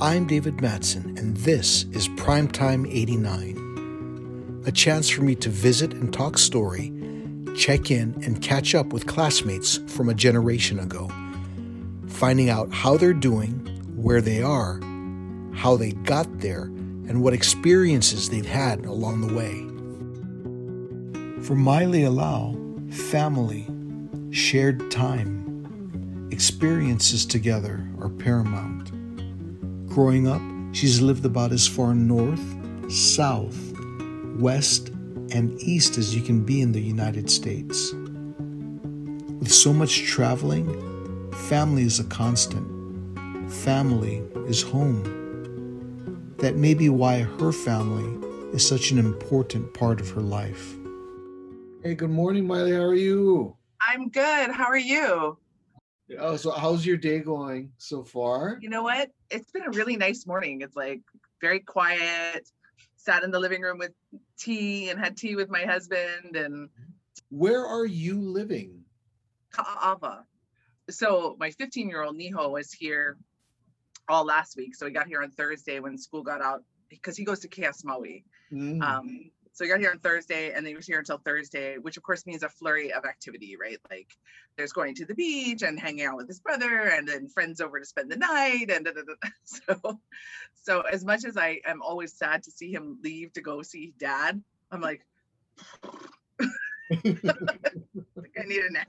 I'm David Matson, and this is Primetime 89. A chance for me to visit and talk story, check in, and catch up with classmates from a generation ago, finding out how they're doing, where they are, how they got there, and what experiences they've had along the way. For Maile Alau, family, shared time, experiences together are paramount. Growing up, she's lived about as far north, south, west, and east as you can be in the United States. With so much traveling, family is a constant. Family is home. That may be why her family is such an important part of her life. Hey, good morning, Maile. How are you? I'm good. How are you? Oh, so how's your day going so far? You know what? It's been a really nice morning. It's like very quiet. Sat in the living room with tea and had tea with my husband. And where are you living? Ka'ava. So my 15 year old Niho was here all last week. So he got here on Thursday when school got out because he goes to KS Maui. Mm. Um, so he got here on Thursday and then he was here until Thursday, which of course means a flurry of activity, right? Like there's going to the beach and hanging out with his brother and then friends over to spend the night. And da, da, da. so, so as much as I am always sad to see him leave to go see dad, I'm like, I need a nap.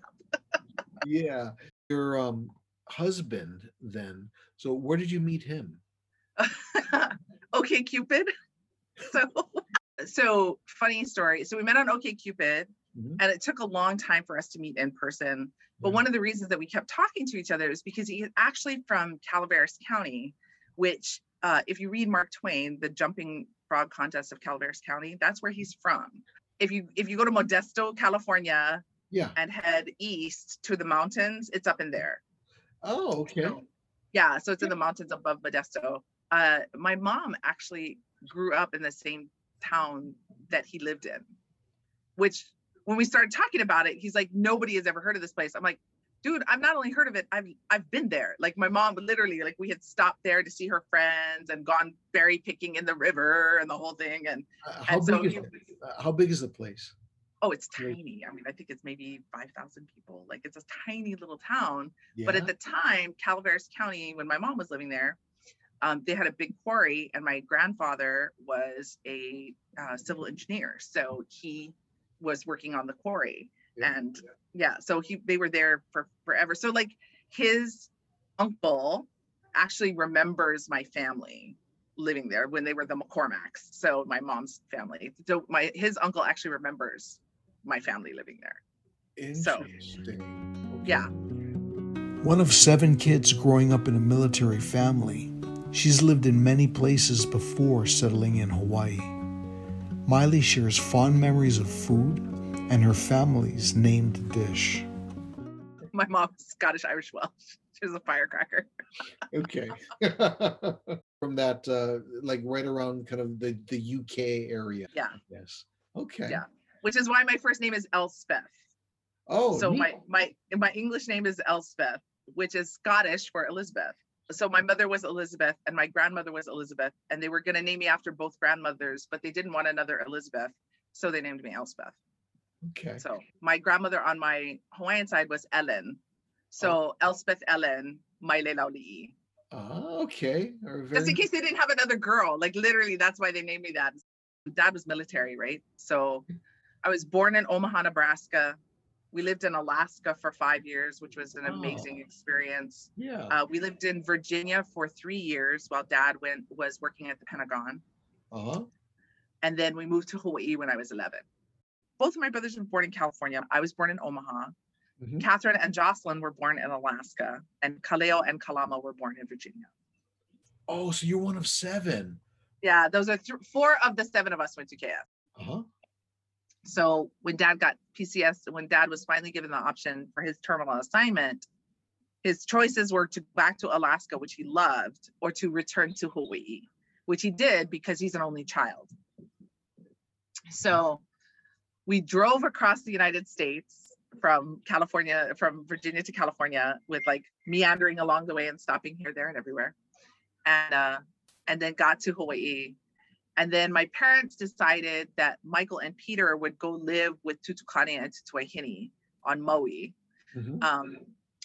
yeah. Your um, husband then, so where did you meet him? okay, Cupid. So so funny story. So we met on OK Cupid, mm-hmm. and it took a long time for us to meet in person. But mm-hmm. one of the reasons that we kept talking to each other is because he's actually from Calaveras County, which, uh, if you read Mark Twain, the Jumping Frog Contest of Calaveras County, that's where he's from. If you if you go to Modesto, California, yeah, and head east to the mountains, it's up in there. Oh, okay. So, yeah, so it's in the mountains above Modesto. Uh, my mom actually grew up in the same town that he lived in, which when we started talking about it, he's like, nobody has ever heard of this place. I'm like, dude, I've not only heard of it, I've I've been there. Like my mom literally, like we had stopped there to see her friends and gone berry picking in the river and the whole thing. And, uh, how, and big so is, he, uh, how big is the place? Oh, it's tiny. I mean, I think it's maybe 5,000 people. Like it's a tiny little town. Yeah. But at the time, Calaveras County, when my mom was living there, um, they had a big quarry, and my grandfather was a uh, civil engineer, so he was working on the quarry, yeah. and yeah, so he they were there for forever. So like his uncle actually remembers my family living there when they were the McCormacks. So my mom's family. So my his uncle actually remembers my family living there. Interesting. So, yeah. One of seven kids growing up in a military family, She's lived in many places before settling in Hawaii. Maile shares fond memories of food and her family's named dish. My mom's Scottish Irish Welsh. She was a firecracker. okay. From that, uh, like right around kind of the, the UK area. Yeah. Yes. Okay. Yeah. Which is why my first name is Elspeth. Oh. So neat. my my my English name is Elspeth, which is Scottish for Elizabeth so my mother was Elizabeth and my grandmother was Elizabeth, and they were going to name me after both grandmothers, but they didn't want another Elizabeth, so they named me Elspeth. Okay. So my grandmother on my Hawaiian side was Ellen, so oh. Elspeth Ellen Maile Laulii. Oh, ah, okay. Very... Just in case they didn't have another girl, like literally, that's why they named me that. Dad was military, right? So I was born in Omaha, Nebraska we lived in Alaska for five years, which was an oh. amazing experience. Yeah. Uh, we lived in Virginia for three years while Dad went was working at the Pentagon. Uh huh. And then we moved to Hawaii when I was 11. Both of my brothers were born in California. I was born in Omaha. Mm-hmm. Catherine and Jocelyn were born in Alaska, and Kaleo and Kalama were born in Virginia. Oh, so you're one of seven. Yeah, those are th- four of the seven of us went to KS. Uh huh. So when dad got PCS, when dad was finally given the option for his terminal assignment, his choices were to go back to Alaska, which he loved, or to return to Hawaii, which he did because he's an only child. So we drove across the United States from California, from Virginia to California, with like meandering along the way and stopping here, there, and everywhere. and uh, and then got to Hawaii. And then my parents decided that Michael and Peter would go live with Tutukane and Tutuahini on Maui. Mm-hmm. Um,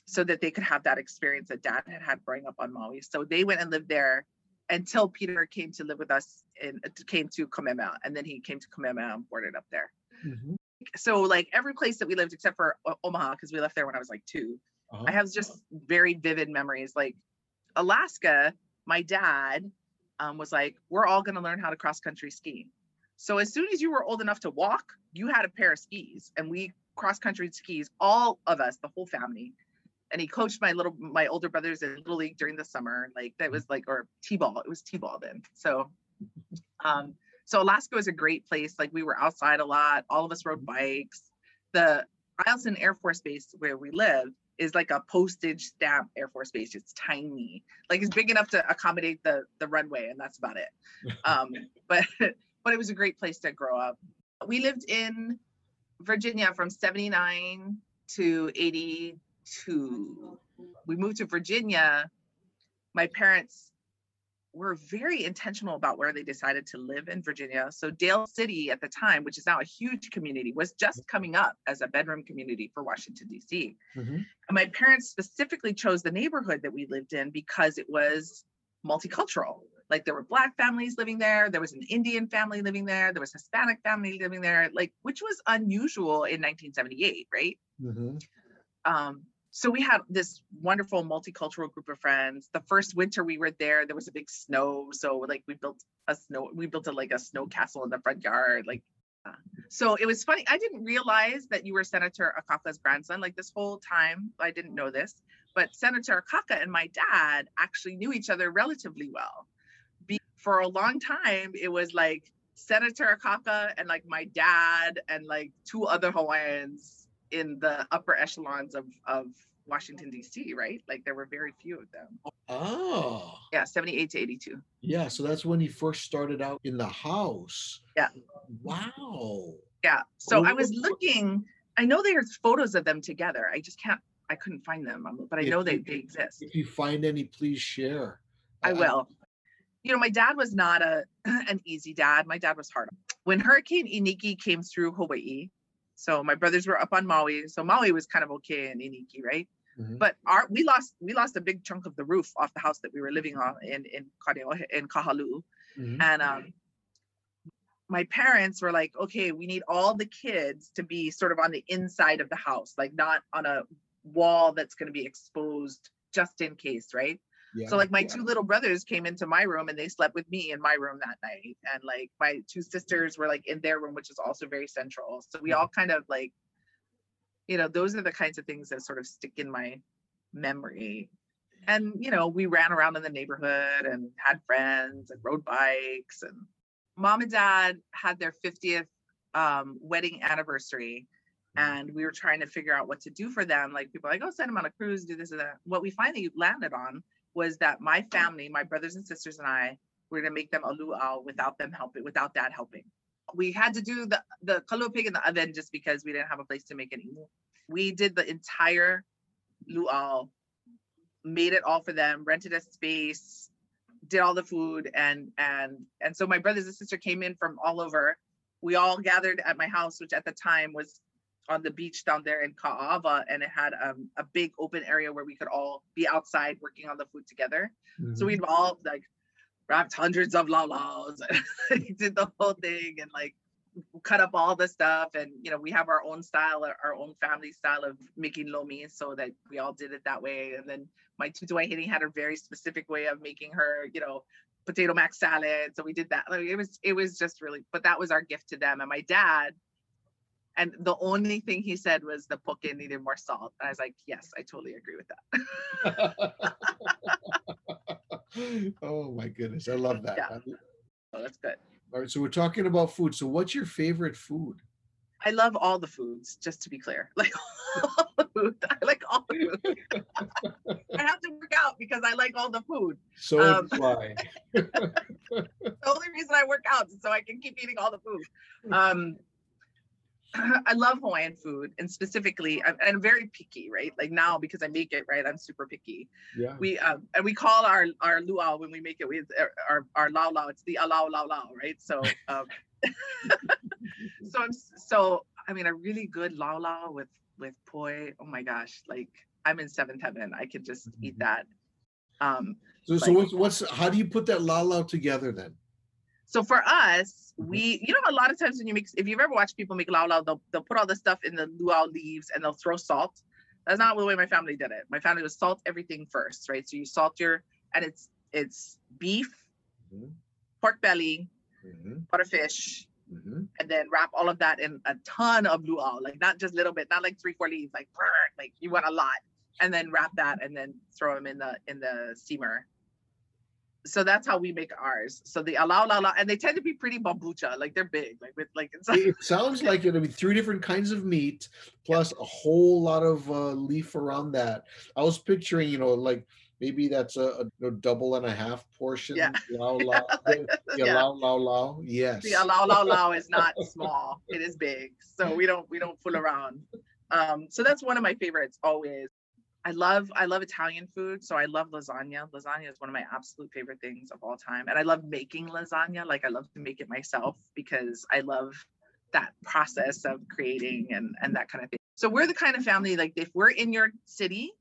so that they could have that experience that dad had had growing up on Maui. So they went and lived there until Peter came to live with us and came to Kamehameha. And then he came to Kamehameha and boarded up there. Mm-hmm. So like every place that we lived except for Omaha, because we left there when I was like 2 uh-huh. I have just very vivid memories. Like Alaska, my dad um, was like, we're all going to learn how to cross country ski. So as soon as you were old enough to walk, you had a pair of skis, and we cross country skis, all of us, the whole family. And he coached my little, my older brothers in little league during the summer. Like that was like, or t-ball. It was t-ball then. So, um, so Alaska was a great place. Like we were outside a lot. All of us rode bikes. The Eielson Air Force Base where we lived is like a postage stamp Air Force Base. It's tiny, like it's big enough to accommodate the the runway, and that's about it. Um, but but it was a great place to grow up. We lived in Virginia from 79 to 82. We moved to Virginia. My parents were very intentional about where they decided to live in Virginia. So Dale City at the time, which is now a huge community, was just coming up as a bedroom community for Washington D.C. Mm-hmm. And my parents specifically chose the neighborhood that we lived in because it was multicultural. Like there were black families living there, there was an Indian family living there, there was Hispanic family living there, like which was unusual in 1978, right? Mm-hmm. Um, so we had this wonderful multicultural group of friends. The first winter we were there there was a big snow so like we built a snow we built a like a snow castle in the front yard like uh, so it was funny i didn't realize that you were senator akaka's grandson like this whole time i didn't know this but senator akaka and my dad actually knew each other relatively well. Be- for a long time it was like senator akaka and like my dad and like two other hawaiians in the upper echelons of of Washington D.C. Right? Like there were very few of them. Oh. Yeah, seventy-eight to eighty-two. Yeah, so that's when he first started out in the house. Yeah. Wow. Yeah. So I was looking. I know there's photos of them together. I just can't. I couldn't find them, um, but I if know they, they exist. If you find any, please share. I will. You know, my dad was not a an easy dad. My dad was hard. When Hurricane Iniki came through Hawaii, so my brothers were up on Maui. So Maui was kind of okay in Iniki, right? Mm-hmm. But our we lost we lost a big chunk of the roof off the house that we were living on in in in Kahalu, mm-hmm. and um, my parents were like, okay, we need all the kids to be sort of on the inside of the house, like not on a wall that's going to be exposed just in case, right? So like my yeah. two little brothers came into my room and they slept with me in my room that night. And like my two sisters were like in their room, which is also very central. So we all kind of like, you know, those are the kinds of things that sort of stick in my memory. And you know, we ran around in the neighborhood and had friends and rode bikes and mom and dad had their 50th um, wedding anniversary and we were trying to figure out what to do for them. Like people like, oh, send them on a cruise, do this and that. What we finally landed on was that my family, my brothers and sisters and I, were gonna make them a luau without them helping, without dad helping. We had to do the the kalua pig in the oven just because we didn't have a place to make it anymore. We did the entire luau, made it all for them, rented a space, did all the food, and and and so my brothers and sister came in from all over. We all gathered at my house, which at the time was on the beach down there in Ka'ava, and it had um, a big open area where we could all be outside working on the food together. Mm-hmm. So we'd all like wrapped hundreds of laulaus and did the whole thing and like cut up all the stuff. And you know, we have our own style, our own family style of making lomi, so that we all did it that way. And then my tutuahini had a very specific way of making her, you know, potato mac salad. So we did that. Like, it was it was just really, but that was our gift to them. And my dad and the only thing he said was the poke needed more salt. And I was like, yes, I totally agree with that. oh my goodness. I love that. Yeah. Oh, that's good. All right. So we're talking about food. So what's your favorite food? I love all the foods, just to be clear. Like all the food. I like all the food. I have to work out because I like all the food. So um, why? the only reason I work out is so I can keep eating all the food. Um, I love Hawaiian food, and specifically, I'm, I'm, very picky, right? Like now because I make it, right? I'm super picky. Yeah. We um, and we call our our luau when we make it with our our laulau. It's the alao lao lao, right? So um, so I'm so I mean a really good laulau with with poi. Oh my gosh, like I'm in seventh heaven. I could just mm-hmm. eat that. Um, so, like, so what's, what's how do you put that laulau together then? So for us, mm-hmm. we you know a lot of times when you mix, if you've ever watched people make laulau, they'll they'll put all the stuff in the luau leaves and they'll throw salt. That's not the way my family did it. My family was salt everything first, right? So you salt your and it's it's beef, mm-hmm. pork belly, mm-hmm. butterfish, mm-hmm. and then wrap all of that in a ton of luau, like not just little bit, not like three four leaves, like like you want a lot, and then wrap that and then throw them in the in the steamer so that's how we make ours. So the alao la la, and they tend to be pretty bambucha, like they're big, like with like it's it sounds like it'll be three different kinds of meat plus a whole lot of uh, leaf around that. I was picturing, you know, like maybe that's a, a, a double and a half portion. Yeah. Lao, lao, the, yeah. lao lao lao. Yes. The lao lao lao is not small; it is big. So we don't we don't fool around. Um, so that's one of my favorites always. I love I love Italian food, so I love lasagna. Lasagna is one of my absolute favorite things of all time, and I love making lasagna. Like I love to make it myself because I love that process of creating and and that kind of thing. So we're the kind of family like if we're in your city,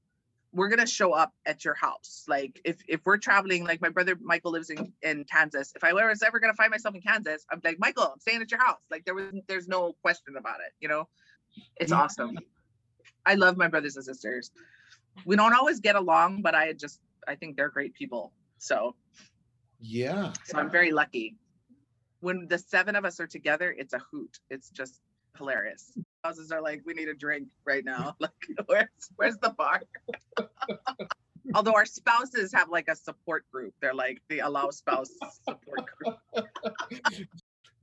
we're gonna show up at your house. Like if if we're traveling, like my brother Michael lives in in Kansas. If I was ever gonna find myself in Kansas, I'm like Michael, I'm staying at your house. Like there was there's no question about it. You know, it's awesome. I love my brothers and sisters we don't always get along, but I just I think they're great people. So yeah. So I'm very lucky. When the seven of us are together, it's a hoot. It's just hilarious. Houses are like, we need a drink right now. Like, where's where's the bar? Although our spouses have like a support group. They're like the allow spouse support group.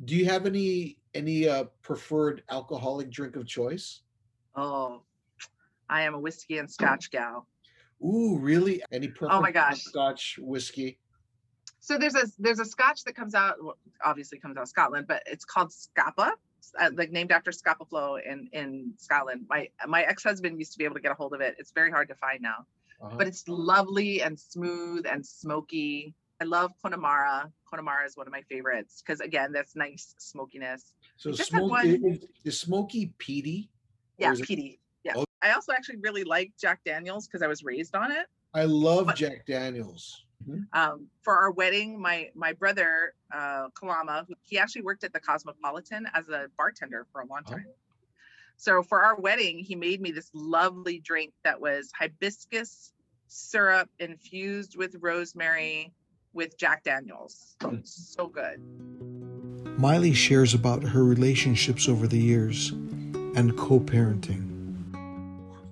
Do you have any any uh preferred alcoholic drink of choice? Oh, I am a whiskey and scotch gal. Ooh, really? Any preference? Oh my gosh, scotch whiskey. So there's a there's a scotch that comes out obviously comes out of Scotland, but it's called Scapa, uh, like named after Scapa Flow in in Scotland. My my ex husband used to be able to get a hold of it. It's very hard to find now, uh-huh. but it's lovely and smooth and smoky. I love Connemara. Connemara is one of my favorites because again, that's nice smokiness. So smoky is, is smoky peaty? Yeah, peaty. Yeah. Oh. I also actually really like Jack Daniels because I was raised on it. I love but, Jack Daniels. Mm-hmm. Um, for our wedding, my my brother uh, Kalama, he actually worked at the Cosmopolitan as a bartender for a long time. Oh. So for our wedding, he made me this lovely drink that was hibiscus syrup infused with rosemary with Jack Daniels. So good. Maile shares about her relationships over the years and co-parenting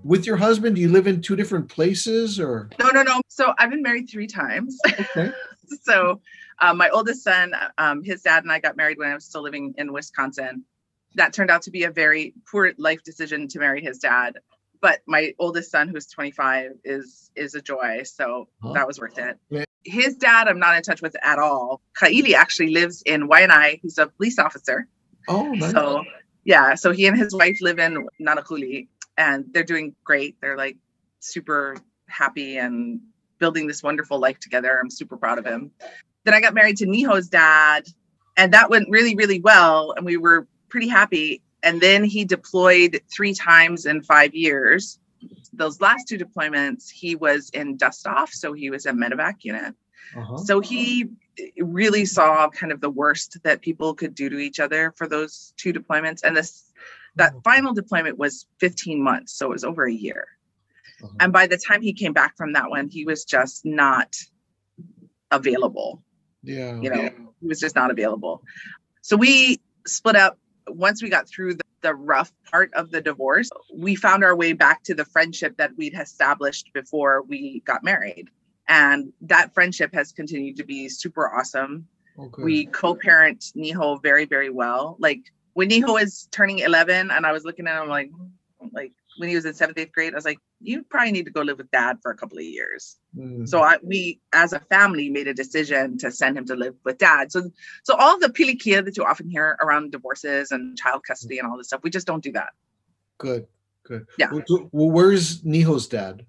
with your husband? Do you live in two different places or? No no no. So i've been married three times. Okay. So um, my oldest son um, his dad and i got married when i was still living in wisconsin. That turned out to be a very poor life decision to marry his dad but my oldest son who's 25 is is a joy. So huh? that was worth it. Yeah. his dad i'm not in touch with at all. Kaili actually lives in waianae. He's a police officer. Oh nice. so yeah. So he and his wife live in nanakuli and they're doing great. They're like super happy and building this wonderful life together. I'm super proud of him. Then I got married to Niho's dad, and that went really, really well. And we were pretty happy. And then he deployed three times in five years. Those last two deployments, he was in dust off. So he was a medevac unit. Uh-huh. So he really saw kind of the worst that people could do to each other for those two deployments. And this that mm-hmm. final deployment was 15 months so it was over a year. Uh-huh. and by the time he came back from that one he was just not available. Yeah. You know he was just not available. So we split up once we got through the, the rough part of the divorce we found our way back to the friendship that we'd established before we got married. And that friendship has continued to be super awesome. Okay. we co-parent niho very very well. Like when Niho was turning 11 and I was looking at him like, like when he was in seventh, eighth grade. I was like, you probably need to go live with dad for a couple of years. Mm. So I, we, as a family, made a decision to send him to live with dad. So, so all the pilikia that you often hear around divorces and child custody and all this stuff, we just don't do that. Good, good. Yeah. Well, well where's Niho's dad?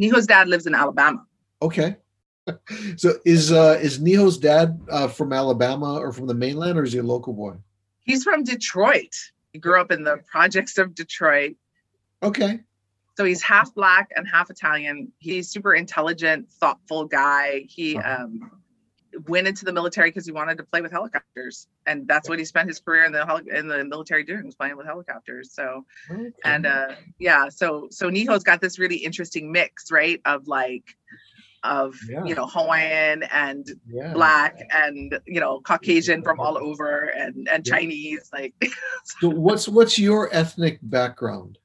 Niho's dad lives in Alabama. Okay. So is uh is Niho's dad uh, from Alabama or from the mainland, or is he a local boy? He's from Detroit. He grew up in the projects of Detroit. Okay. So he's half black and half Italian. He's super intelligent, thoughtful guy. He uh-huh. um, went into the military because he wanted to play with helicopters, and that's what he spent his career in the in the military doing was playing with helicopters. So, okay. and uh, yeah, so so Niho's got this really interesting mix, right, of like of yeah. you know Hawaiian and yeah. black and you know Caucasian from all over and and yeah. Chinese like so what's what's your ethnic background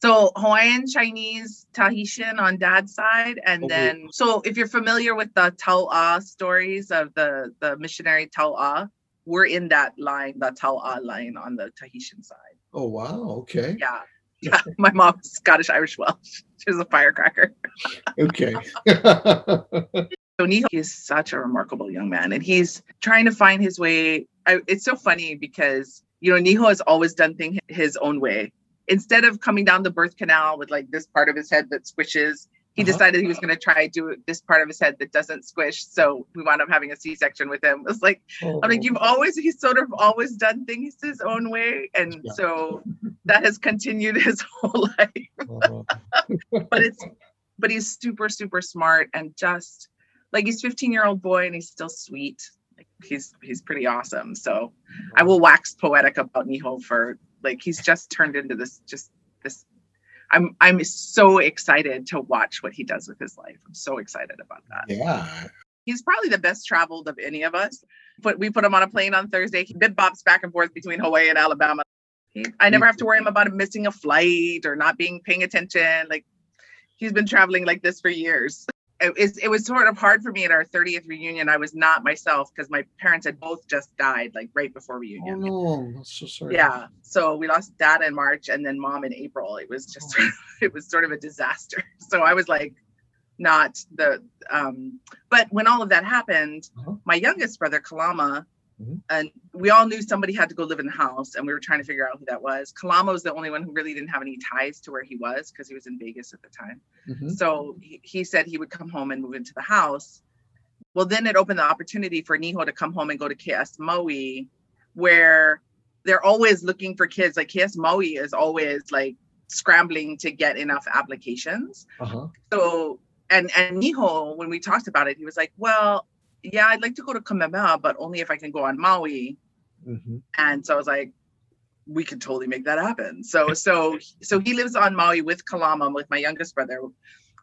so Hawaiian, Chinese, Tahitian on dad's side, and okay. then so if you're familiar with the Tau'a stories of the the missionary Tau'a, we're in that line, the Tau'a line on the Tahitian side. Oh wow! Okay. Yeah, yeah. My mom's Scottish Irish Welsh. She was a firecracker. okay. so Niho is such a remarkable young man, and he's trying to find his way. I, it's so funny because you know Niho has always done things his own way instead of coming down the birth canal with like this part of his head that squishes, he uh-huh. decided he was going to try do this part of his head that doesn't squish. So we wound up having a C-section with him. It's like oh. I'm like you've always he's sort of always done things his own way, and yeah. so that has continued his whole life. Uh-huh. but it's but he's super super smart and just like he's 15 year old boy and he's still sweet. Like he's he's pretty awesome. So I will wax poetic about Niho for like he's just turned into this just this I'm I'm so excited to watch what he does with his life. I'm so excited about that. Yeah. He's probably the best traveled of any of us. But we put him on a plane on Thursday. He bops back and forth between Hawaii and Alabama. He, I never have to worry about him missing a flight or not being paying attention. Like he's been traveling like this for years it, was, it was sort of hard for me at our 30th reunion. I was not myself because my parents had both just died like right before reunion. Oh no, that's so sorry. Yeah. So we lost dad in March and then mom in April. It was just oh. it was sort of a disaster. So I was like not the um but when all of that happened, uh-huh. my youngest brother Kalama Mm-hmm. And we all knew somebody had to go live in the house, and we were trying to figure out who that was. Kalama was the only one who really didn't have any ties to where he was because he was in Vegas at the time. Mm-hmm. So he, he said he would come home and move into the house. Well, then it opened the opportunity for Niho to come home and go to KS Maui, where they're always looking for kids. Like KS Maui is always like scrambling to get enough applications. Uh-huh. So and and Niho, when we talked about it, he was like, "Well, yeah, I'd like to go to Kamehameha, but only if I can go on Maui. Mm-hmm. And so I was like, we could totally make that happen. So so so he lives on Maui with Kalama, with my youngest brother,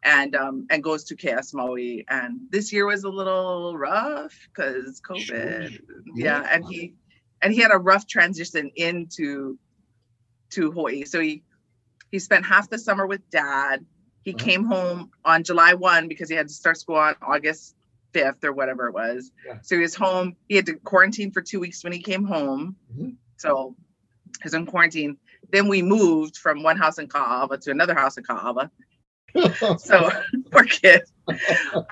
and um and goes to KS Maui. And this year was a little rough because COVID. Sure. Yeah, yeah, and he and he had a rough transition into to Hawaii. So he he spent half the summer with dad. He uh-huh. came home on July 1 because he had to start school on August 5th or whatever it was. Yeah. So he was home. He had to quarantine for two weeks when he came home. Mm-hmm. So he was in quarantine. Then we moved from one house in Ka'ava to another house in Ka'ava. so poor kid.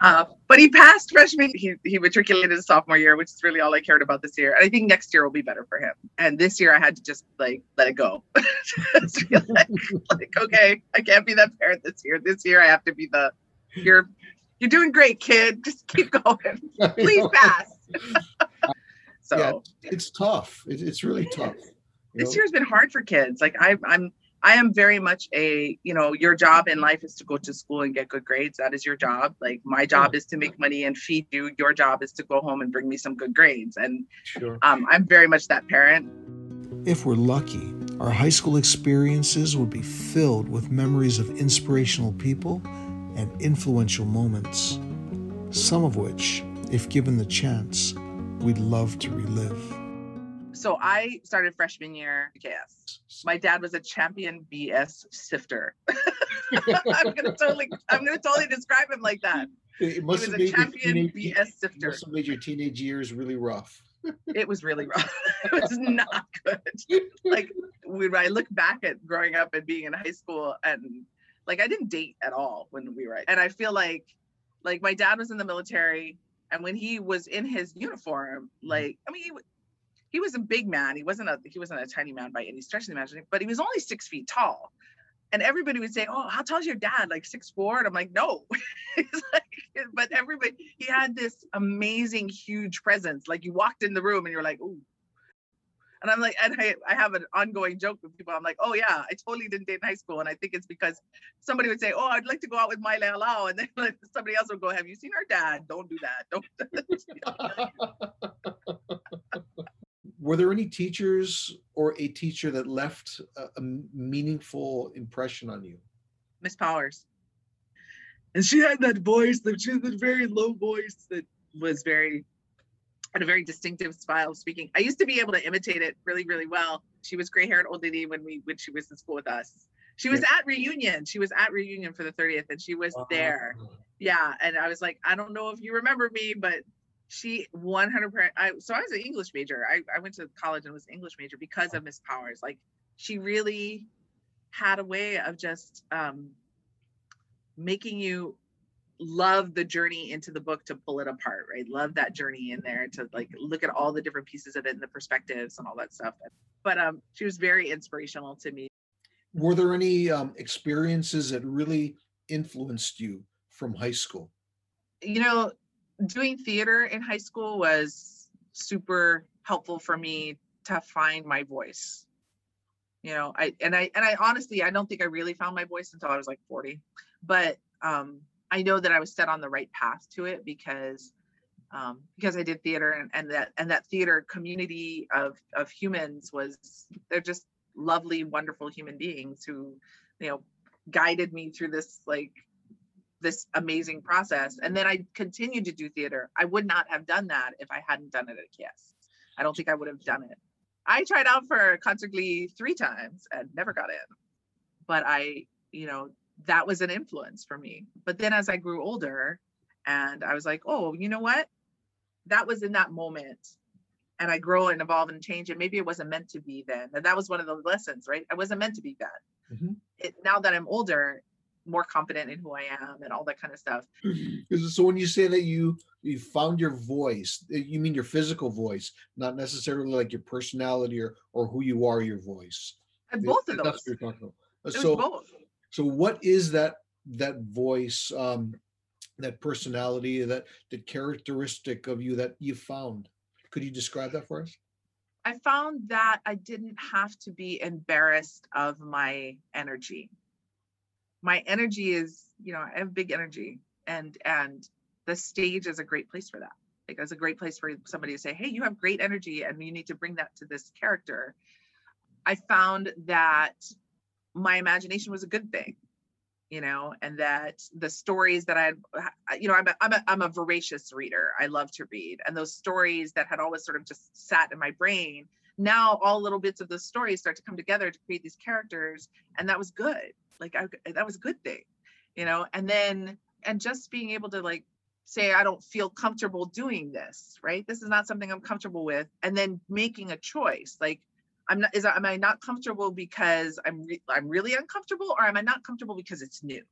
Uh, but he passed freshman. He he matriculated his sophomore year, which is really all I cared about this year. And I think next year will be better for him. And this year I had to just like let it go. like, like, okay, I can't be that parent this year. This year I have to be the you're you're doing great, kid. Just keep going. Please pass. so yeah, it's tough. It, it's really tough. This know? year's been hard for kids. Like I, I'm, I am very much a, you know, your job in life is to go to school and get good grades. That is your job. Like my job is to make money and feed you. Your job is to go home and bring me some good grades. And sure. um, I'm very much that parent. If we're lucky, our high school experiences would be filled with memories of inspirational people and influential moments, some of which, if given the chance, we'd love to relive. So I started freshman year KS. My dad was a champion BS sifter. I'm gonna totally, I'm gonna totally describe him like that. It must have made your teenage, BS sifter. Must have made your teenage years really rough. it was really rough. it was not good. Like when I look back at growing up and being in high school and like I didn't date at all when we were and I feel like like my dad was in the military and when he was in his uniform mm-hmm. like I mean he, he was a big man he wasn't a he wasn't a tiny man by any stretch of the imagination but he was only six feet tall and everybody would say, "Oh, how tall is your dad? Like six four? And I'm like, "No." like, but everybody, he had this amazing, huge presence. Like you walked in the room and you're like, "Ooh." And I'm like, and I, I have an ongoing joke with people. I'm like, "Oh yeah, I totally didn't date in high school," and I think it's because somebody would say, "Oh, I'd like to go out with my Lao," and then like, somebody else would go, "Have you seen our dad? Don't do that. Don't." were there any teachers or a teacher that left a, a meaningful impression on you? Miss Powers. And she had that voice, that she had that very low voice that was very had a very distinctive style of speaking. I used to be able to imitate it really, really well. She was gray haired old lady when we when she was in school with us. She was at reunion. She was at reunion for the 30th and she was there. Yeah. And I was like, I don't know if you remember me, but she 100%. I, so i was an english major I, I went to college and was an english major because of miss powers like she really had a way of just um, making you love the journey into the book to pull it apart right? Love that journey in there to like look at all the different pieces of it and the perspectives and all that stuff. But um she was very inspirational to me. Were there any um, experiences that really influenced you from high school? You know doing theater in high school was super helpful for me to find my voice. You know i and i and i honestly i don't think i really found my voice until i was like 40 but um i know that i was set on the right path to it because um because i did theater and, and that and that theater community of of humans was they're just lovely wonderful human beings who you know guided me through this like this amazing process. And then I continued to do theater. I would not have done that if I hadn't done it at KS. I don't think I would have done it. I tried out for Concert Glee three times and never got in. But I, you know, that was an influence for me. But then as I grew older and I was like, oh, you know what? That was in that moment. And I grow and evolve and change. And maybe it wasn't meant to be then. And that was one of the lessons, right? I wasn't meant to be that. Mm-hmm. It, now that I'm older, more confident in who I am and all that kind of stuff. So when you say that you you found your voice, eh, you mean your physical voice, not necessarily like your personality or or who you are, your voice. And both of those. That's what you're talking about. It so both. So what is that that voice, um, that personality, that that characteristic of you that you found? Could you describe that for us? I found that I didn't have to be embarrassed of my energy my energy is you know i have big energy and and the stage is a great place for that like it's a great place for somebody to say hey you have great energy and you need to bring that to this character i found that my imagination was a good thing you know and that the stories that uh, i you know I'm a, I'm, a, I'm a voracious reader. I love to read. And those stories that had always sort of just sat in my brain now all little bits of the stories start to come together to create these characters and that was good. Like I, that was a good thing you know? And then and just being able to like say i don't feel comfortable doing this right? This is not something i'm comfortable with and then making a choice like i'm not is am i not comfortable because i'm re- i'm really uncomfortable or am i not comfortable because it's new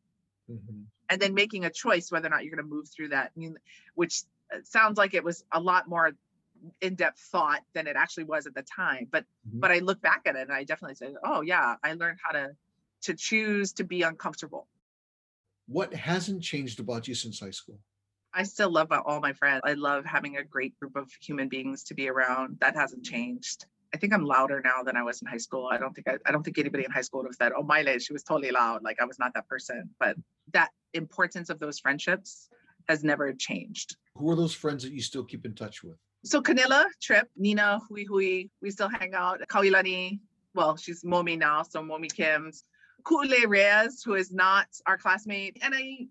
mm-hmm. and then making a choice whether or not you're going to move through that which uh, sounds like it was a lot more in-depth thought than it actually was at the time but mm-hmm. but i look back at it and i definitely say, oh yeah i learned how to to choose to be uncomfortable. What hasn't changed about you since high school? I still love all my friends. I love having a great group of human beings to be around. That hasn't changed. I think I'm louder now than I was in high school. I don't think I, I don't think anybody in high school would have said, "Oh, Maile, she was totally loud." Like I was not that person. But that importance of those friendships has never changed. Who are those friends that you still keep in touch with? So Canilla, Trip, Nina, Hui Hui, we still hang out. Kailani, well, she's Momi now, so Momi Kim's. Kule Reyes, who is not our classmate, and I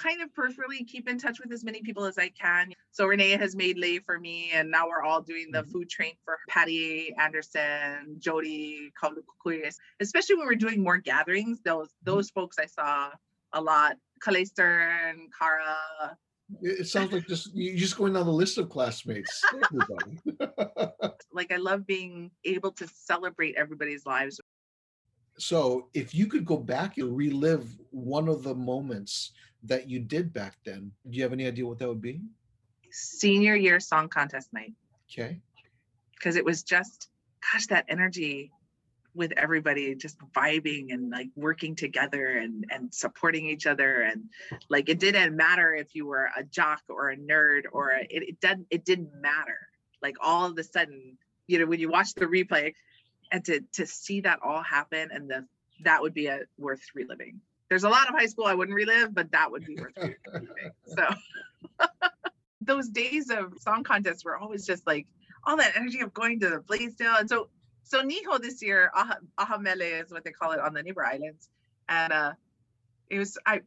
kind of peripherally keep in touch with as many people as I can. So Renee has made lei for me, and now we're all doing the mm-hmm. food train for Patty Anderson, Jody, Kaulukuyas. Especially when we're doing more gatherings, those mm-hmm. those folks I saw a lot. Kalei Stern, Kara, It sounds like just you just going down the list of classmates. like I love being able to celebrate everybody's lives. So if you could go back and relive one of the moments that you did back then, do you have any idea what that would be? Senior year song contest night. Okay. Because it was just, gosh, that energy with everybody just vibing and like working together and and supporting each other and like it didn't matter if you were a jock or a nerd or a, it, it didn't it didn't matter like all of a sudden you know when you watch the replay and to to see that all happen and the that would be a worth reliving there's a lot of high school i wouldn't relive but that would be worth reliving so those days of song contests were always just like all that energy of going to the Blaisdell. And so so Niho this year, Aha, Ahamele is what they call it on the neighbor islands. And uh, it was, I,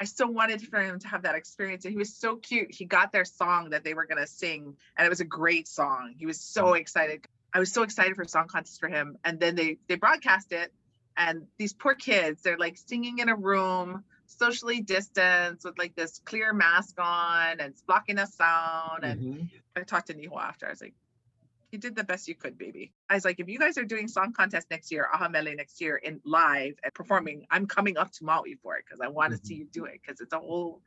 I so wanted for him to have that experience. And he was so cute. He got their song that they were going to sing. And it was a great song. He was so excited. I was so excited for song contest for him. And then they, they broadcast it. And these poor kids, they're like singing in a room, socially distanced with like this clear mask on and it's blocking the sound. And mm-hmm. I talked to Niho after. I was like, you did the best you could, baby. I was like, if you guys are doing song contest next year, Aha Mele next year in live and performing, I'm coming up to Maui for it because I want to mm-hmm. see you do it because it's a whole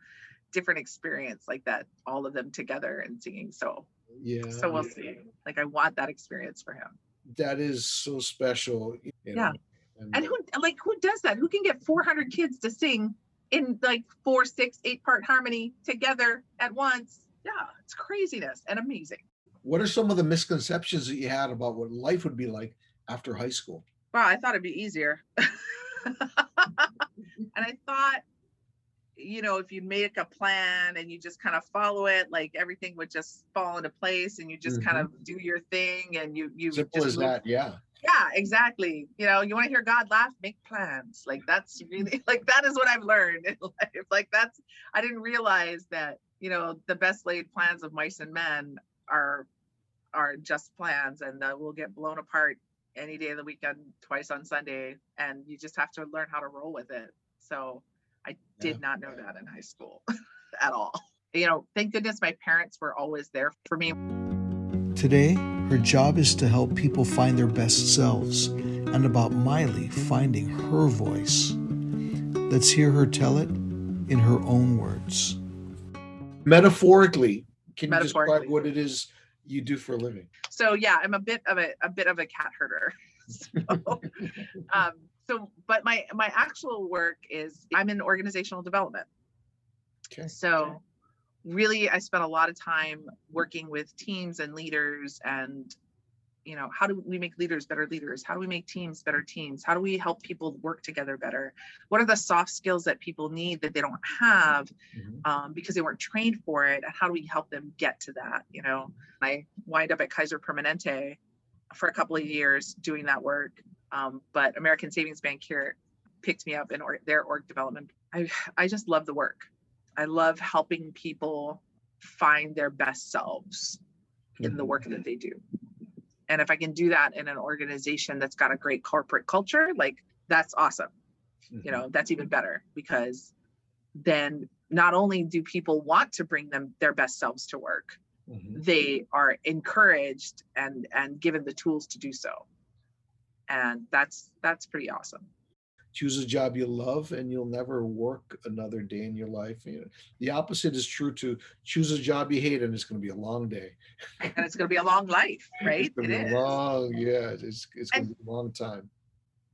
different experience like that, all of them together and singing. So yeah. So we'll yeah. see. Like I want that experience for him. That is so special. You know, yeah. And, and who like who does that? Who can get 400 kids to sing in like four, six, eight part harmony together at once? Yeah, it's craziness and amazing. What are some of the misconceptions that you had about what life would be like after high school? Wow, I thought it'd be easier. and I thought, you know, if you make a plan and you just kind of follow it, like everything would just fall into place and you just mm-hmm. kind of do your thing and you you simple as move. that, yeah. Yeah, exactly. You know, you want to hear God laugh, make plans. Like that's really like that is what I've learned in life. Like that's I didn't realize that, you know, the best laid plans of mice and men are are just plans and uh, will get blown apart any day of the weekend, twice on Sunday, and you just have to learn how to roll with it. So I did yeah. not know that in high school at all. You know, thank goodness my parents were always there for me. Today, her job is to help people find their best selves and about Maile finding her voice. Let's hear her tell it in her own words. Metaphorically, can you describe what it is you do for a living? So yeah, I'm a bit of a, a bit of a cat herder. so, um, so, but my my actual work is I'm in organizational development. Okay. So okay. Really I spent a lot of time working with teams and leaders and you know how do we make leaders better leaders? How do we make teams better teams? How do we help people work together better? What are the soft skills that people need that they don't have mm-hmm. um, because they weren't trained for it and how do we help them get to that you know? I wind up at kaiser permanente for a couple of years doing that work um, but american savings bank here picked me up in or- their org development. I i just love the work i love helping people find their best selves in the mm-hmm. work that they do and if I can do that in an organization that's got a great corporate culture, like that's awesome. Mm-hmm. You know, that's even better because then not only do people want to bring them their best selves to work, mm-hmm. they are encouraged and and given the tools to do so. And that's that's pretty awesome choose a job you love and you'll never work another day in your life. You know, the opposite is true to choose a job you hate and it's going to be a long day. And it's going to be a long life right? it's going to be long yeah it's, it's going to be a long time.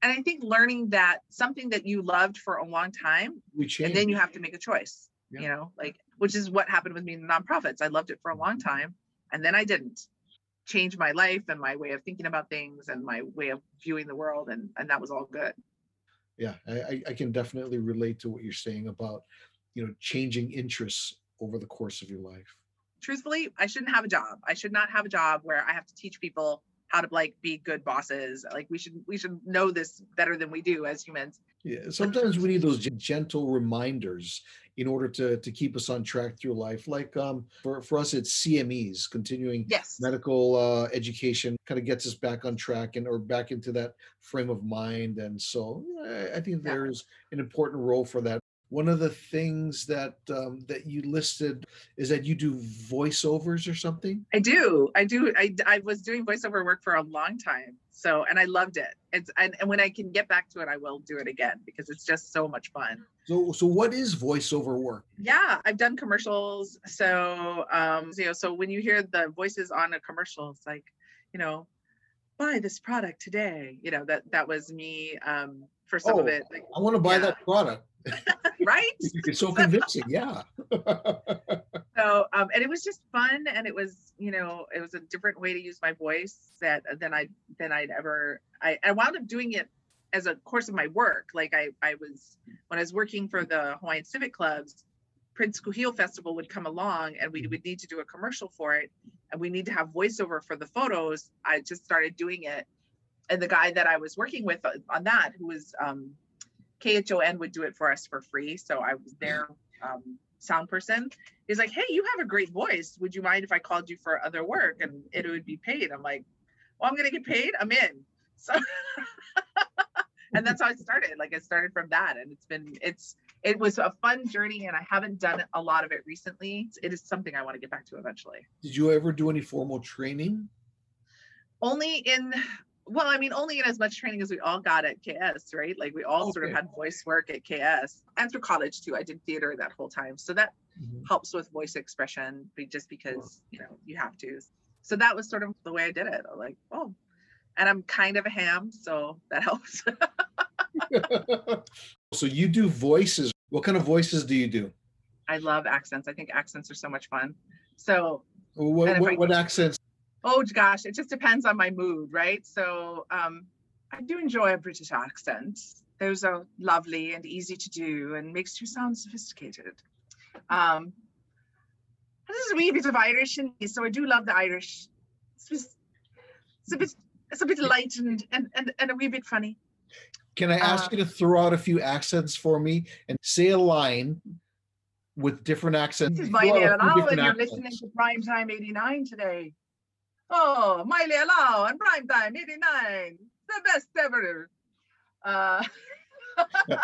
and i think learning that something that you loved for a long time we change. and then you have to make a choice yeah. you know like which is what happened with me in the nonprofits. I loved it for a long mm-hmm. time and then i didn't. Change my life and my way of thinking about things and my way of viewing the world and and that was all good yeah I, I can definitely relate to what you're saying about you know changing interests over the course of your life. Truthfully i shouldn't have a job. I should not have a job where i have to teach people how to like be good bosses. Like we should we should know this better than we do as humans. Yeah sometimes we need those gentle reminders in order to to keep us on track through life like um for, for us it's cmes continuing yes medical uh, education kind of gets us back on track and or back into that frame of mind and so i think there's an important role for that one of the things that um, that you listed is that you do voiceovers or something. I do. I do. I, I was doing voiceover work for a long time. So, and I loved it. It's and, and when I can get back to it, I will do it again because it's just so much fun. So, so what is voiceover work? Yeah, I've done commercials. So, um, you know, so when you hear the voices on a commercial, it's like, you know, buy this product today. You know, that that was me um, for some oh, of it. Like, I want to buy yeah. that product. right? It's so convincing. Yeah. so, um, and it was just fun, and it was, you know, it was a different way to use my voice that than I than I'd ever. I, I wound up doing it as a course of my work. Like I, I was when I was working for the Hawaiian Civic Clubs, Prince Kuhio Festival would come along, and we would need to do a commercial for it, and we need to have voiceover for the photos. I just started doing it, and the guy that I was working with on that, who was um, KHON would do it for us for free. So I was there um, sound person. He's like, hey, you have a great voice. Would you mind if I called you for other work and it would be paid? I'm like, well, I'm gonna get paid. I'm in. So and that's how I started. Like I started from that, and it's been it's it was a fun journey, and I haven't done a lot of it recently. It is something I want to get back to eventually. Did you ever do any formal training? Only in well, I mean, only in as much training as we all got at KS, right? Like we all okay. sort of had voice work at KS and through college too. I did theater that whole time. So that mm-hmm. helps with voice expression just because, you know, you have to. So that was sort of the way I did it. like, oh, and I'm kind of a ham, so that helps. so you do voices. What kind of voices do you do? I love accents. I think accents are so much fun. So what, what, I, what accents oh gosh, it just depends on my mood, right? So um, I do enjoy a British accent. Those are lovely and easy to do and makes you sound sophisticated. Um, there's a wee bit of Irish in me, so I do love the Irish. It's, just, it's a bit it's a bit light and, and, and, and a wee bit funny. Can I ask uh, you to throw out a few accents for me and say a line with different accents? This is my name, and you're listening to Prime Time 89 today. Oh, Maile and Primetime 89. The best ever. Uh,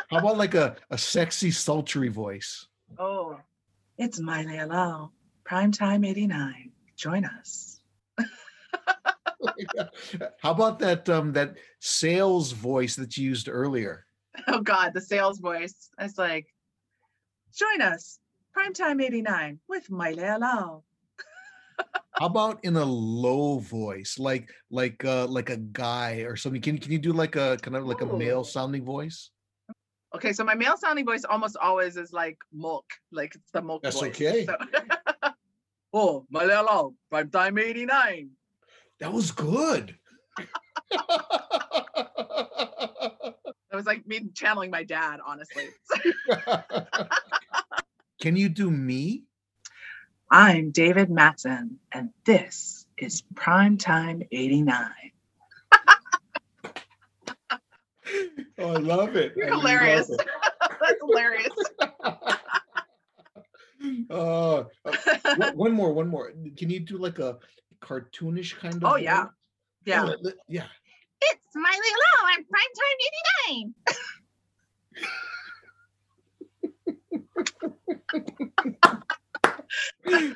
How about like a, a sexy, sultry voice? Oh, it's Maile Alao. Primetime 89. Join us. How about that um that sales voice that you used earlier? Oh God, the sales voice. It's like, join us, Primetime 89 with Maile Alao. How about in a low voice, like like uh like a guy or something? Can can you do like a kind of like Ooh. a male sounding voice? Okay, so my male sounding voice almost always is like Mulk, like it's the Mulk That's voice. okay. So oh, Malala, prime time 89. That was good. that was like me channeling my dad, honestly. Can you do me? I'm David Matson, and this is Primetime 89. oh, I love it. You're I hilarious. It. That's hilarious. uh, uh, one more, one more. Can you do like a cartoonish kind of? Oh, yeah. Yeah. Oh, yeah. It's Maile Low. I'm Primetime 89.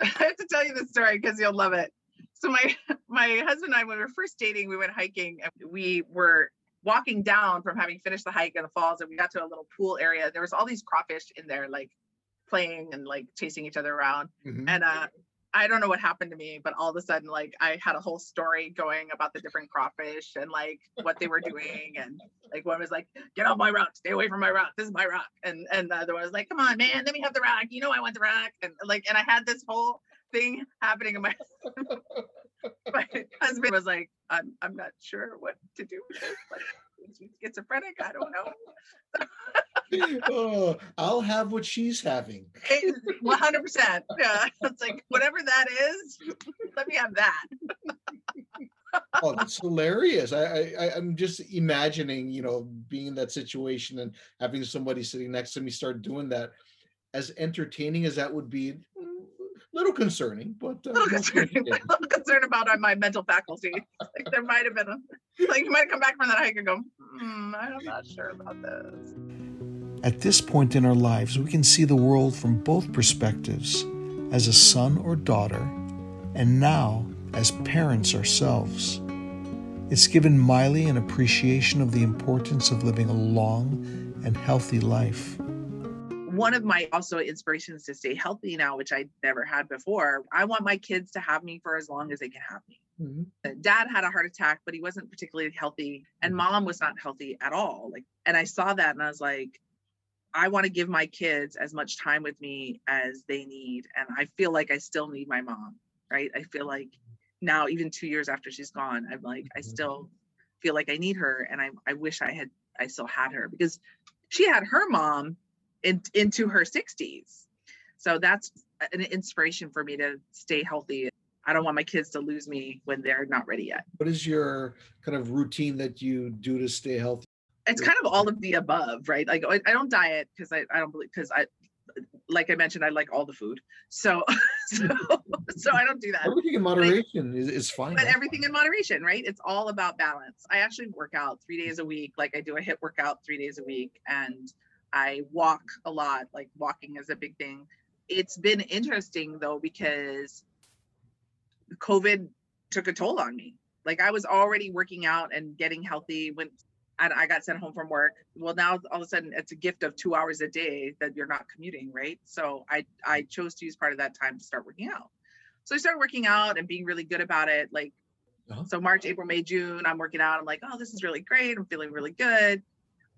I have to tell you this story because you'll love it. So my my husband and I, when we were first dating, we went hiking and we were walking down from having finished the hike in the falls, and we got to a little pool area. There was all these crawfish in there, like playing and like chasing each other around. Mm-hmm. And uh, I don't know what happened to me, but all of a sudden, like I had a whole story going about the different crawfish and like what they were doing, and like one was like, "Get off my rock, stay away from my rock. This is my rock," and and the other one was like, "Come on, man, let me have the rock. You know I want the rock." And like, and I had this whole thing happening in my. my husband was like, "I'm I'm not sure what to do Schizophrenic. I don't know." oh, I'll have what she's having. One hundred percent. Yeah, it's like whatever that is. Let me have that. oh, that's hilarious. I, I I'm just imagining, you know, being in that situation and having somebody sitting next to me start doing that. As entertaining as that would be, little concerning, but uh, little concerning, a little concerned about my mental faculty. Like there might have been a like you might come back from that hike and go, hmm, I'm not sure about this. At this point in our lives, we can see the world from both perspectives as a son or daughter, and now as parents ourselves. It's given Maile an appreciation of the importance of living a long and healthy life. One of my also inspirations to stay healthy now, which I never had before, I want my kids to have me for as long as they can have me. Mm-hmm. Dad had a heart attack, but he wasn't particularly healthy, and mm-hmm. mom was not healthy at all. Like, and I saw that, and I was like, I want to give my kids as much time with me as they need, and I feel like I still need my mom. Right? I feel like now, even two years after she's gone, I'm like, I mm-hmm. still feel like I need her, and I I wish I had I still had her because she had her mom in, into her 60s. So that's an inspiration for me to stay healthy. I don't want my kids to lose me when they're not ready yet. What is your kind of routine that you do to stay healthy? It's kind of all of the above, right? Like I, don't diet because I, I don't believe because I like I mentioned, I like all the food. So so so I don't do that. Everything in moderation but, is, is fine. But everything in moderation, right? It's all about balance. I actually work out three days a week. Like I do a HIIT workout three days a week and I walk a lot. Like walking is a big thing. It's been interesting though because COVID took a toll on me. Like I was already working out and getting healthy when I got sent home from work. Well, now all of a sudden it's a gift of two hours a day that you're not commuting, right? So I I chose to use part of that time to start working out. So I started working out and being really good about it. Like uh-huh. so March, April, May, June, I'm working out. I'm like, oh, this is really great. I'm feeling really good.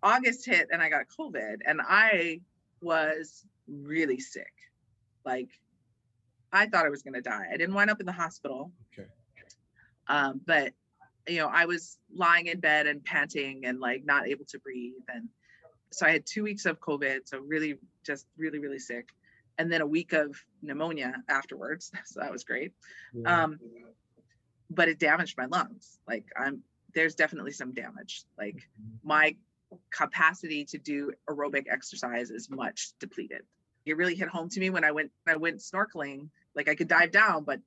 August hit and I got COVID and I was really sick. Like I thought I was gonna die. I didn't wind up in the hospital. Okay. Um, but you know, I was lying in bed and panting and like not able to breathe. And so I had two weeks of COVID. So really just really, really sick. And then a week of pneumonia afterwards. So that was great. Yeah. Um, but it damaged my lungs. Like I'm there's definitely some damage. Like mm-hmm. my capacity to do aerobic exercise is much depleted. It really hit home to me when I went I went snorkeling. Like I could dive down, but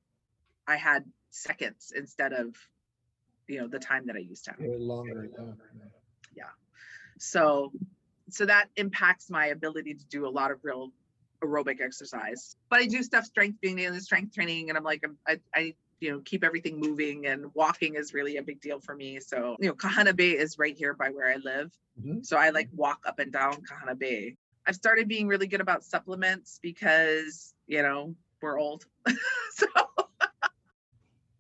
I had seconds instead of you know the time that I used to have. longer. Yeah. So so that impacts my ability to do a lot of real aerobic exercise. But I do stuff strength training and strength training, and I'm like I, I you know keep everything moving and walking is really a big deal for me. So you know Kahana Bay is right here by where I live, mm-hmm. so I like walk up and down Kahana Bay. I've started being really good about supplements because you know we're old, so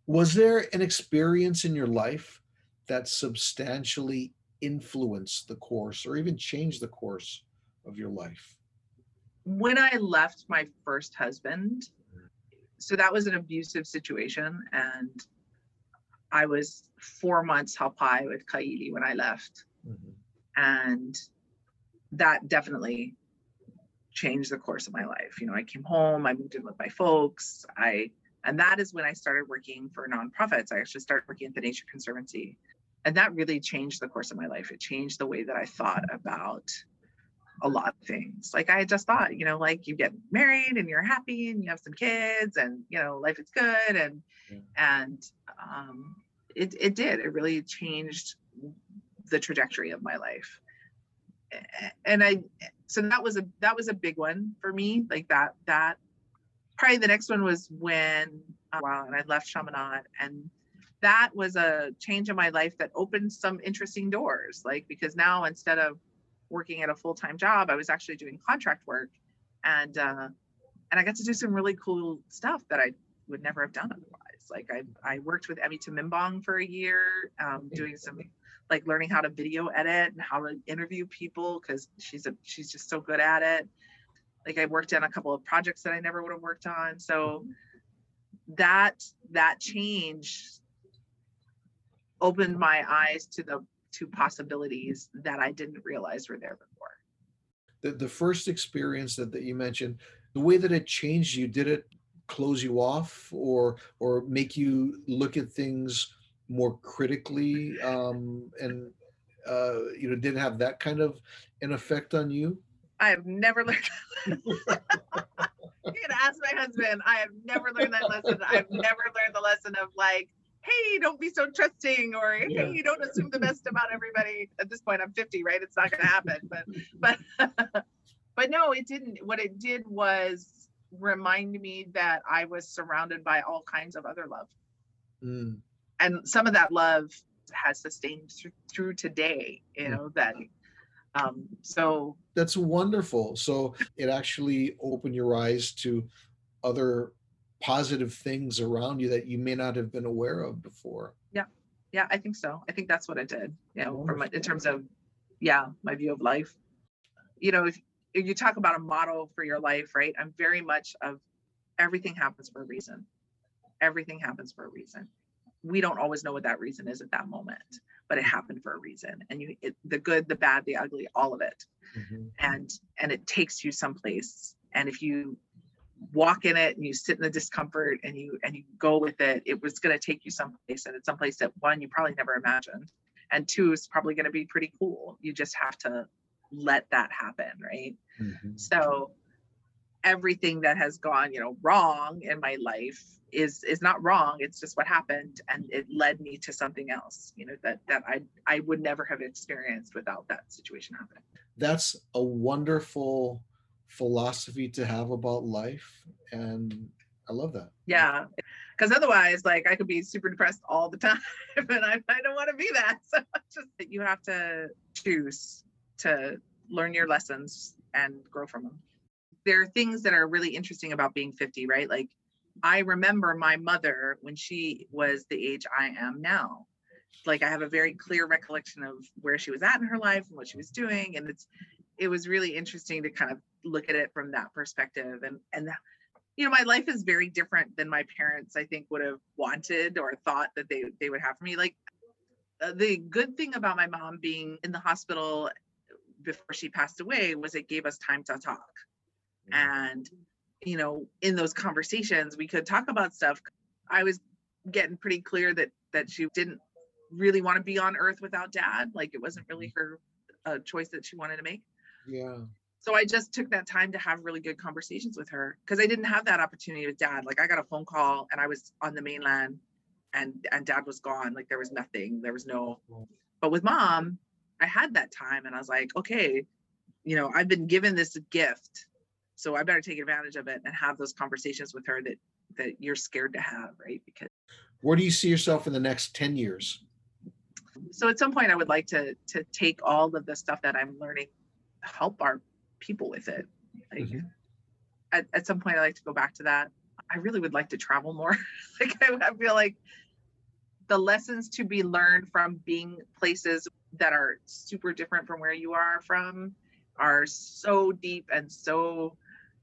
was there an experience in your life that substantially influenced the course or even changed the course of your life? When I left my first husband, so that was an abusive situation. And I was four months hapai with Kaili when I left. Mm-hmm. And that definitely changed the course of my life. You know, I came home, I moved in with my folks, I and that is when I started working for nonprofits. I actually started working at the Nature Conservancy. And that really changed the course of my life. It changed the way that I thought about a lot of things. Like I just thought, you know, like you get married and you're happy and you have some kids and you know, life is good. And yeah. and um it it did. It really changed the trajectory of my life. And I so that was a that was a big one for me. Like that that probably the next one was when uh, wow, and I left Chaminade, and that was a change in my life that opened some interesting doors. Like because now instead of working at a full time job, I was actually doing contract work, and uh, and I got to do some really cool stuff that I would never have done otherwise. Like I I worked with Emme Tomimbang for a year, um, doing some like learning how to video edit and how to interview people because she's a she's just so good at it like I worked on a couple of projects that I never would have worked on. So that that change opened my eyes to the to possibilities that I didn't realize were there before. The the first experience that, that you mentioned, the way that it changed you, did it close you off or or make you look at things more critically um, and uh, you know didn't have that kind of an effect on you? I have never learned. you can ask my husband. I have never learned that lesson. I've never learned the lesson of like hey, don't be so trusting, or hey, you don't assume the best about everybody. At this point, I'm 50, right? It's not going to happen. But, but, but no, it didn't. What it did was remind me that I was surrounded by all kinds of other love. Mm. And some of that love has sustained through, through today, you know, that um, so that's wonderful. So it actually opened your eyes to other positive things around you that you may not have been aware of before. Yeah. Yeah, I think so. I think that's what it did, you know, from in terms of, yeah, my view of life. You know, if, if you talk about a model for your life, right? I'm very much of everything happens for a reason. Everything happens for a reason. We don't always know what that reason is at that moment but it happened for a reason and you it, the good the bad the ugly all of it mm-hmm. and and it takes you someplace and if you walk in it and you sit in the discomfort and you and you go with it it was going to take you someplace and it's someplace that one you probably never imagined and two is probably going to be pretty cool you just have to let that happen right mm-hmm. so everything that has gone you know wrong in my life is is not wrong it's just what happened and it led me to something else you know that that i i would never have experienced without that situation happening. That's a wonderful philosophy to have about life and i love that. Yeah because otherwise like i could be super depressed all the time and i, I don't want to be that so just that you have to choose to learn your lessons and grow from them there are things that are really interesting about being 50 right? Like I remember my mother when she was the age I am now. Like I have a very clear recollection of where she was at in her life and what she was doing. And it's it was really interesting to kind of look at it from that perspective. And and you know, my life is very different than my parents, I think, would have wanted or thought that they they would have for me. Like uh, the good thing about my mom being in the hospital before she passed away was it gave us time to talk. Mm-hmm. And you know, in those conversations, we could talk about stuff. I was getting pretty clear that that she didn't really want to be on earth without dad. Like it wasn't really mm-hmm. her uh, choice that she wanted to make. Yeah. So I just took that time to have really good conversations with her because I didn't have that opportunity with dad. Like I got a phone call and I was on the mainland and and dad was gone. Like there was nothing. There was no but with mom, I had that time and I was like, okay, you know, I've been given this gift so I better take advantage of it and have those conversations with her that that you're scared to have, right? Because where do you see yourself in the next 10 years? So at some point I would like to to take all of the stuff that I'm learning, help our people with it. Like mm-hmm. at, at some point I like to go back to that. I really would like to travel more. like I, I feel like the lessons to be learned from being places that are super different from where you are from are so deep and so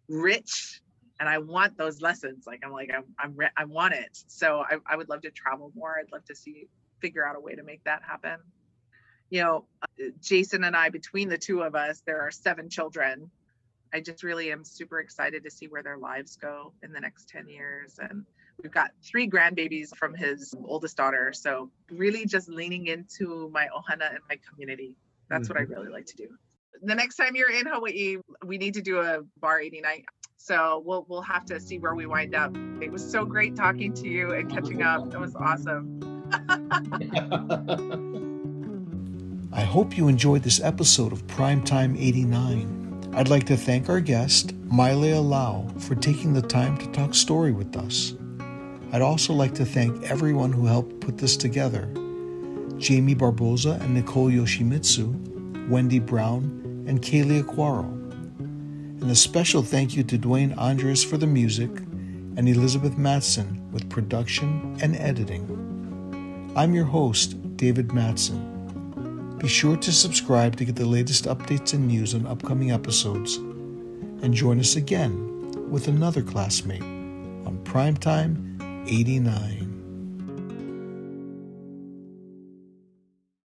rich and I want those lessons. Like I'm like I'm I'm re- I want it. So I, I would love to travel more. I'd love to see figure out a way to make that happen. You know, Jason and I, between the two of us, there are seven children. I just really am super excited to see where their lives go in the next 10 years. And we've got three grandbabies from his oldest daughter. So really just leaning into my ohana and my community. That's mm-hmm. what I mm-hmm. really like to do the next time you're in Hawaii, we need to do a bar 80 night. So we'll we'll have to see where we wind up. It was so great talking to you and catching up. It was awesome. I hope you enjoyed this episode of Primetime 89. I'd like to thank our guest, Mailea Lau, for taking the time to talk story with us. I'd also like to thank everyone who helped put this together Jamie Barboza and Nicole Yoshimitsu, Wendy Brown, and Kaylee Aquaro. And a special thank you to Dwayne Andres for the music and Elizabeth Matson with production and editing. I'm your host, David Matson. Be sure to subscribe to get the latest updates and news on upcoming episodes. And join us again with another classmate on Primetime 89.